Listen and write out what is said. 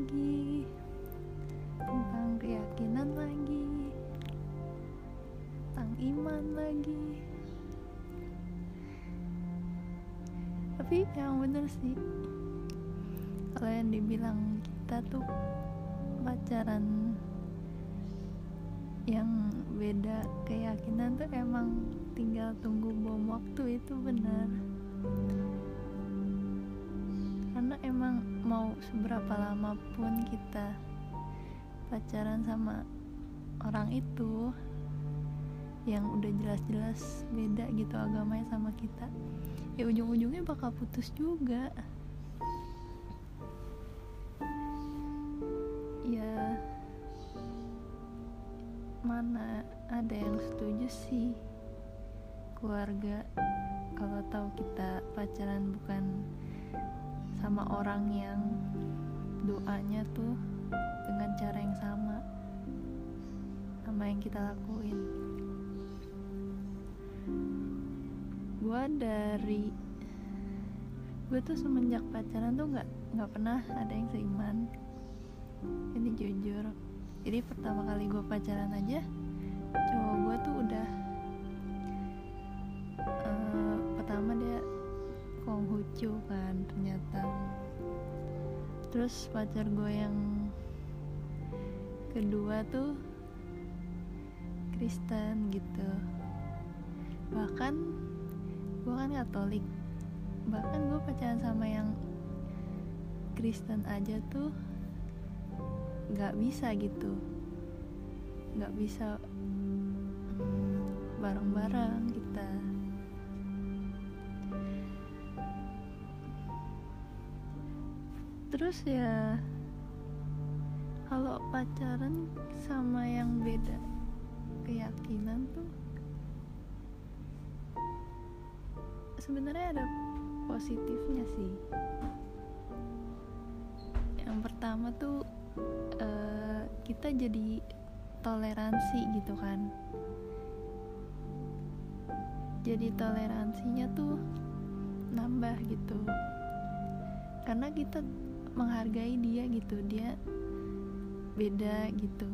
lagi. Tentang keyakinan lagi. Tentang iman lagi. Tapi yang bener sih kalau yang dibilang kita tuh pacaran yang beda keyakinan tuh emang tinggal tunggu bom waktu itu benar karena emang mau seberapa lama pun kita pacaran sama orang itu yang udah jelas-jelas beda gitu agamanya sama kita ya ujung-ujungnya bakal putus juga. Ya mana ada yang setuju sih? Keluarga kalau tahu kita pacaran bukan sama orang yang doanya tuh dengan cara yang sama sama yang kita lakuin. Gue dari gue tuh semenjak pacaran tuh nggak nggak pernah ada yang seiman. Ini jujur jadi pertama kali gue pacaran aja cowok gue tuh udah terus pacar gue yang kedua tuh Kristen gitu. Bahkan gue kan Katolik. Bahkan gue pacaran sama yang Kristen aja tuh nggak bisa gitu. Nggak bisa bareng-bareng kita terus ya kalau pacaran sama yang beda keyakinan tuh sebenarnya ada positifnya sih. Yang pertama tuh uh, kita jadi toleransi gitu kan. Jadi toleransinya tuh nambah gitu. Karena kita menghargai dia gitu. Dia beda gitu